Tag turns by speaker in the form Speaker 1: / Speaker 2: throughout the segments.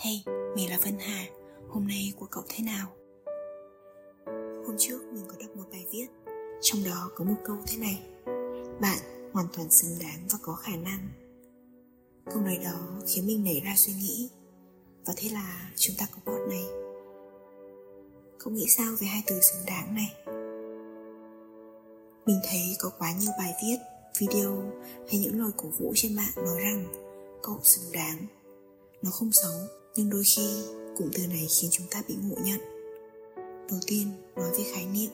Speaker 1: Hey, mình là Vân Hà. Hôm nay của cậu thế nào? Hôm trước mình có đọc một bài viết Trong đó có một câu thế này. Bạn hoàn toàn xứng đáng và có khả năng. Câu nói đó khiến mình nảy ra suy nghĩ. Và thế là chúng ta có bot này. Cậu nghĩ sao về hai từ xứng đáng này? Mình thấy có quá nhiều bài viết, video hay những lời cổ vũ trên mạng nói rằng cậu xứng đáng. Nó không xấu nhưng đôi khi, cụm từ này khiến chúng ta bị ngộ nhận. Đầu tiên, nói về khái niệm.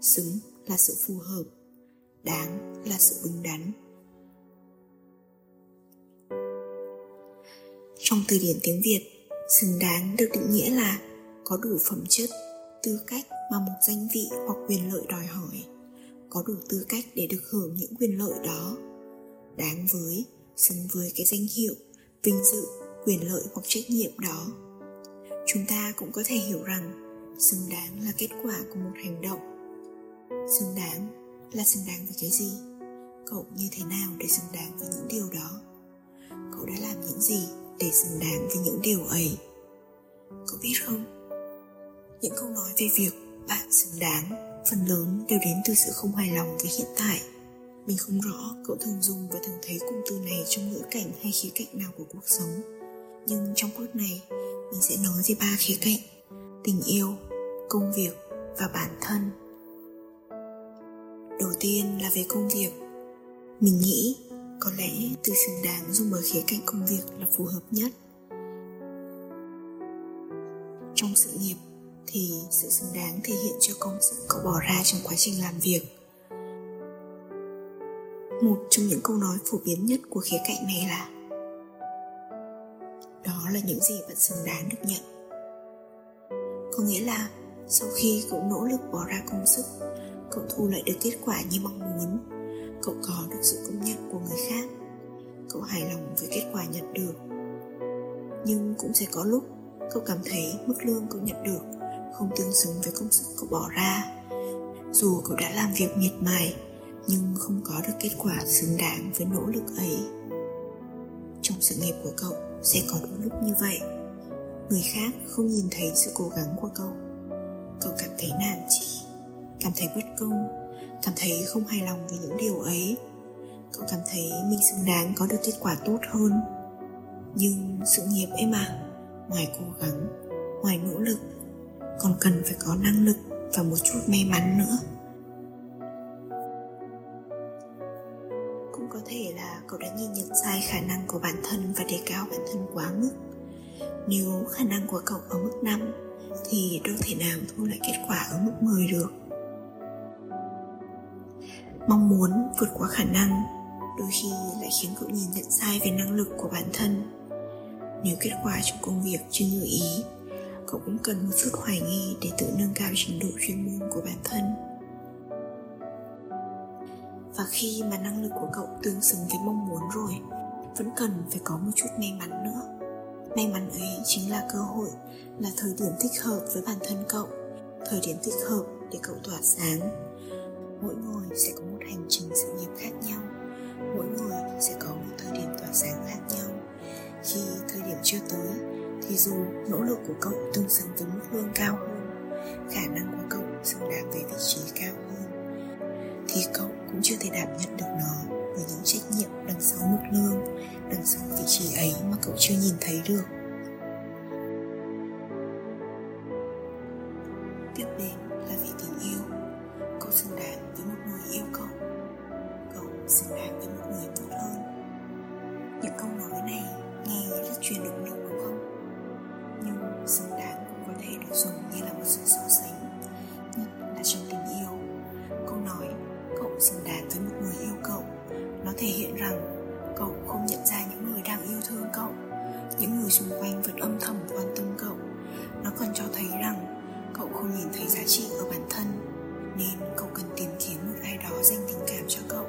Speaker 1: Xứng là sự phù hợp, đáng là sự đúng đắn. Trong từ điển tiếng việt, xứng đáng được định nghĩa là có đủ phẩm chất, tư cách mà một danh vị hoặc quyền lợi đòi hỏi, có đủ tư cách để được hưởng những quyền lợi đó. Đáng với, xứng với cái danh hiệu vinh dự quyền lợi hoặc trách nhiệm đó. Chúng ta cũng có thể hiểu rằng xứng đáng là kết quả của một hành động. Xứng đáng là xứng đáng với cái gì? Cậu như thế nào để xứng đáng với những điều đó? Cậu đã làm những gì để xứng đáng với những điều ấy? Cậu biết không? Những câu nói về việc bạn xứng đáng phần lớn đều đến từ sự không hài lòng với hiện tại. Mình không rõ cậu thường dùng và thường thấy cụm từ này trong ngữ cảnh hay khía cạnh nào của cuộc sống nhưng trong phút này, mình sẽ nói về ba khía cạnh, tình yêu, công việc và bản thân. Đầu tiên là về công việc. Mình nghĩ có lẽ từ xứng đáng dùng ở khía cạnh công việc là phù hợp nhất. Trong sự nghiệp thì sự xứng đáng thể hiện cho công sức cậu bỏ ra trong quá trình làm việc. Một trong những câu nói phổ biến nhất của khía cạnh này là là những gì bạn xứng đáng được nhận. Có nghĩa là sau khi cậu nỗ lực bỏ ra công sức, cậu thu lại được kết quả như mong muốn, cậu có được sự công nhận của người khác, cậu hài lòng với kết quả nhận được. Nhưng cũng sẽ có lúc cậu cảm thấy mức lương cậu nhận được không tương xứng với công sức cậu bỏ ra. Dù cậu đã làm việc miệt mài, nhưng không có được kết quả xứng đáng với nỗ lực ấy. Trong sự nghiệp của cậu sẽ có những lúc như vậy. Người khác không nhìn thấy sự cố gắng của cậu. Cậu cảm thấy nản chí, cảm thấy bất công, cảm thấy không hài lòng với những điều ấy. Cậu cảm thấy mình xứng đáng có được kết quả tốt hơn. Nhưng sự nghiệp ấy mà ngoài cố gắng, ngoài nỗ lực, còn cần phải có năng lực và một chút may mắn nữa. Cậu đã nhìn nhận sai khả năng của bản thân và đề cao bản thân quá mức. Nếu khả năng của cậu ở mức 5 thì đâu thể nào thu lại kết quả ở mức 10 được. Mong muốn vượt qua khả năng đôi khi lại khiến cậu nhìn nhận sai về năng lực của bản thân. Nếu kết quả trong công việc chưa như ý, cậu cũng cần một chút hoài nghi để tự nâng cao trình độ chuyên môn của bản thân và khi mà năng lực của cậu tương xứng với mong muốn rồi, vẫn cần phải có một chút may mắn nữa. May mắn ấy chính là cơ hội, là thời điểm thích hợp với bản thân cậu, thời điểm thích hợp để cậu tỏa sáng. Mỗi người sẽ có một hành trình sự nghiệp khác nhau, mỗi người sẽ có một thời điểm tỏa sáng khác nhau. Khi thời điểm chưa tới, thì dù nỗ lực của cậu tương xứng với mức lương cao chưa thể đảm nhận được nó với những trách nhiệm đằng sau mức lương, đằng sau vị trí ấy mà cậu chưa nhìn thấy được. Tiếp đến là vì tình yêu. Cậu xứng đáng với một người yêu cậu. Cậu xứng đáng với một người tốt hơn. Những câu nói này nghe rất truyền động lực đúng không? Nhưng xứng đáng cũng có thể được dùng như là một sự sống hiện rằng cậu không nhận ra những người đang yêu thương cậu. Những người xung quanh vẫn âm thầm quan tâm cậu. Nó còn cho thấy rằng cậu không nhìn thấy giá trị ở bản thân, nên cậu cần tìm kiếm một ai đó dành tình cảm cho cậu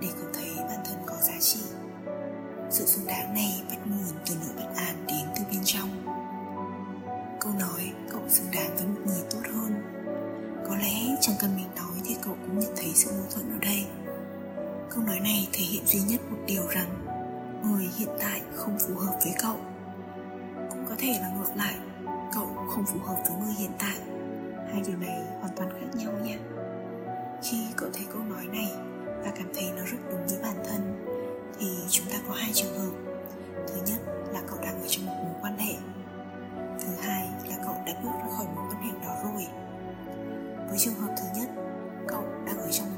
Speaker 1: để cậu thấy bản thân có giá trị. Sự xứng đáng này bắt nguồn từ nỗi bất an thể hiện duy nhất một điều rằng người hiện tại không phù hợp với cậu. Cũng có thể là ngược lại, cậu không phù hợp với người hiện tại. Hai điều này hoàn toàn khác nhau nha. Khi cậu thấy câu nói này và cảm thấy nó rất đúng với bản thân, thì chúng ta có hai trường hợp. Thứ nhất là cậu đang ở trong một mối quan hệ. Thứ hai là cậu đã bước ra khỏi mối quan hệ đó rồi. Với trường hợp thứ nhất, cậu đang ở trong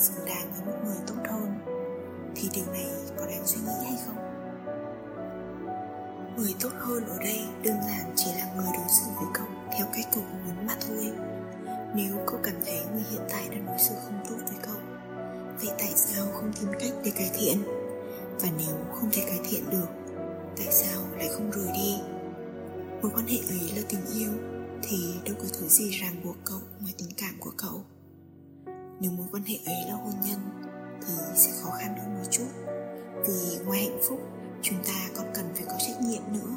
Speaker 1: xứng đáng với một người tốt hơn, thì điều này có đáng suy nghĩ hay không? Người tốt hơn ở đây đơn giản chỉ là người đối xử với cậu theo cách cậu muốn mà thôi. Nếu cậu cảm thấy người hiện tại đang đối xử không tốt với cậu, vậy tại sao không tìm cách để cải thiện? Và nếu không thể cải thiện được, tại sao lại không rời đi? Mối quan hệ ấy là tình yêu, thì đâu có thứ gì ràng buộc cậu ngoài tình cảm của cậu nếu mối quan hệ ấy là hôn nhân, thì sẽ khó khăn hơn một chút. Vì ngoài hạnh phúc, chúng ta còn cần phải có trách nhiệm nữa.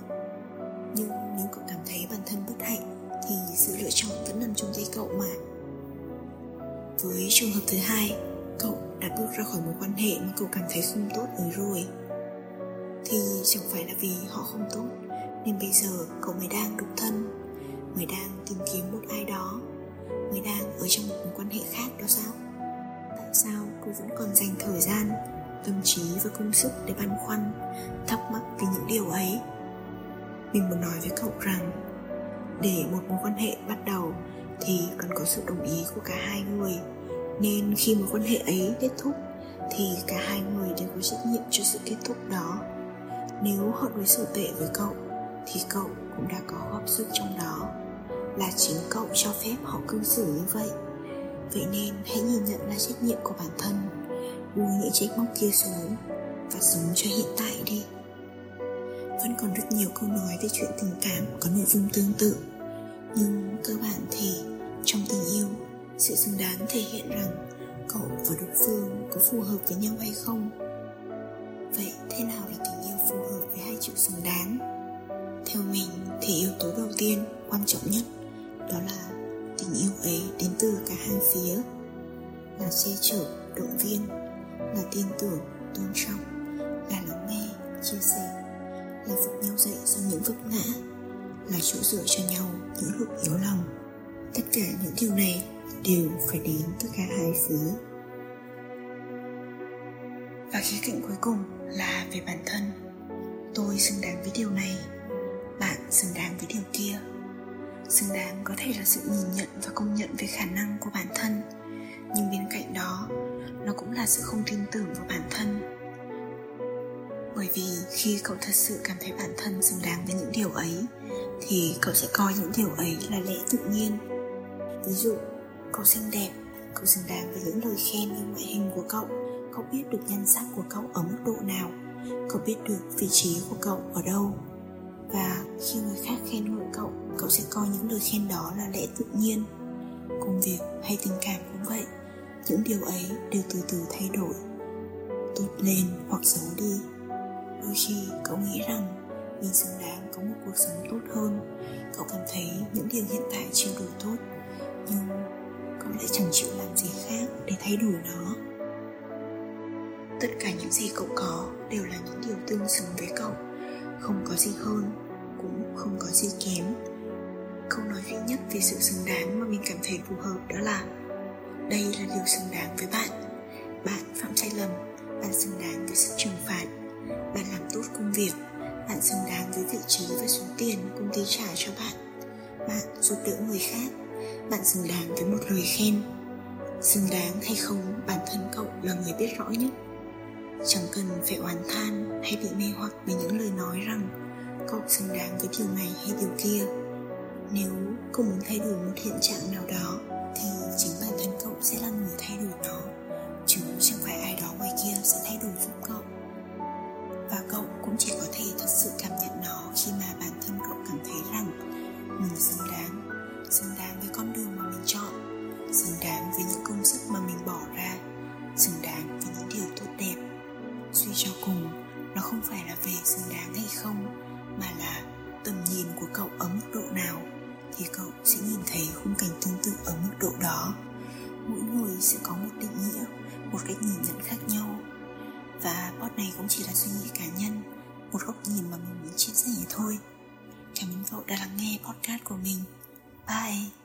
Speaker 1: Nhưng nếu cậu cảm thấy bản thân bất hạnh, thì sự lựa chọn vẫn nằm trong tay cậu mà. Với trường hợp thứ hai, cậu đã bước ra khỏi mối quan hệ mà cậu cảm thấy không tốt ấy rồi. Thì chẳng phải là vì họ không tốt, nên bây giờ cậu mới đang độc thân, mới đang tìm kiếm một khác đó sao? Tại sao cô vẫn còn dành thời gian, tâm trí và công sức để băn khoăn, thắc mắc về những điều ấy? Mình muốn nói với cậu rằng, để một mối quan hệ bắt đầu thì cần có sự đồng ý của cả hai người. Nên khi mối quan hệ ấy kết thúc thì cả hai người đều có trách nhiệm cho sự kết thúc đó. Nếu họ đối xử tệ với cậu thì cậu cũng đã có góp sức trong đó. Là chính cậu cho phép họ cư xử như vậy vậy nên hãy nhìn nhận là trách nhiệm của bản thân, buông những trách móc kia xuống và sống cho hiện tại đi. Vẫn còn rất nhiều câu nói về chuyện tình cảm có nội dung tương tự, nhưng cơ bản thì trong tình yêu, sự xứng đáng thể hiện rằng cậu và đối phương có phù hợp với nhau hay không. Vậy thế nào là tình yêu phù hợp với hai chữ xứng đáng? Theo mình thì yếu tố đầu tiên, quan trọng nhất đó là tình yêu ấy đến từ cả hai phía. Là che chở, động viên, là tin tưởng, tôn trọng, là lắng nghe, chia sẻ, là vực nhau dậy sau những vấp ngã, là chỗ dựa cho nhau những lúc yếu lòng. Tất cả những điều này đều phải đến từ cả hai phía. Và khía cạnh cuối cùng là về bản thân. Tôi xứng đáng với điều này, bạn xứng đáng với điều kia xứng đáng có thể là sự nhìn nhận và công nhận về khả năng của bản thân. Nhưng bên cạnh đó, nó cũng là sự không tin tưởng vào bản thân. Bởi vì khi cậu thật sự cảm thấy bản thân xứng đáng với những điều ấy, thì cậu sẽ coi những điều ấy là lẽ tự nhiên. Ví dụ, cậu xinh đẹp, cậu xứng đáng với những lời khen như ngoại hình của cậu. Cậu biết được nhan sắc của cậu ở mức độ nào. Cậu biết được vị trí của cậu ở đâu và khi người khác khen ngợi cậu cậu sẽ coi những lời khen đó là lẽ tự nhiên. Công việc hay tình cảm cũng vậy, những điều ấy đều từ từ thay đổi, tốt lên hoặc xấu đi. Đôi khi cậu nghĩ rằng mình xứng đáng có một cuộc sống tốt hơn, cậu cảm thấy những điều hiện tại chưa đủ tốt, nhưng cậu lại chẳng chịu làm gì khác để thay đổi nó. Tất cả những gì cậu có đều là những điều tương xứng với cậu không có gì hơn, cũng không có gì kém. Câu nói duy nhất về sự xứng đáng mà mình cảm thấy phù hợp đó là, đây là điều xứng đáng với bạn. Bạn phạm sai lầm, bạn xứng đáng với sự trừng phạt. Bạn làm tốt công việc, bạn xứng đáng với vị trí và số tiền công ty trả cho bạn. Bạn giúp đỡ người khác, bạn xứng đáng với một lời khen. Xứng đáng hay không, bản thân cậu là người biết rõ nhất chẳng cần phải oán than hay bị mê hoặc bởi những lời nói rằng cậu xứng đáng với điều này hay điều kia. Nếu cậu muốn thay đổi một hiện trạng nào đó, thì chính bản thân cậu sẽ là người thay đổi nó. Chứ chẳng phải ai đó ngoài kia sẽ thay đổi giúp cậu. Và cậu cũng chỉ có thể thật sự cảm nhận nó khi mà bản thân cậu cảm thấy rằng mình xứng đáng. Xứng đáng với con đường mà mình chọn. Xứng đáng với những công sức mà mình nhìn của cậu ở mức độ nào thì cậu sẽ nhìn thấy khung cảnh tương tự ở mức độ đó. Mỗi người sẽ có một định nghĩa, một cách nhìn nhận khác nhau. Và post này cũng chỉ là suy nghĩ cá nhân, một góc nhìn mà mình muốn chia sẻ thôi. Cảm ơn cậu đã lắng nghe podcast của mình. Bye!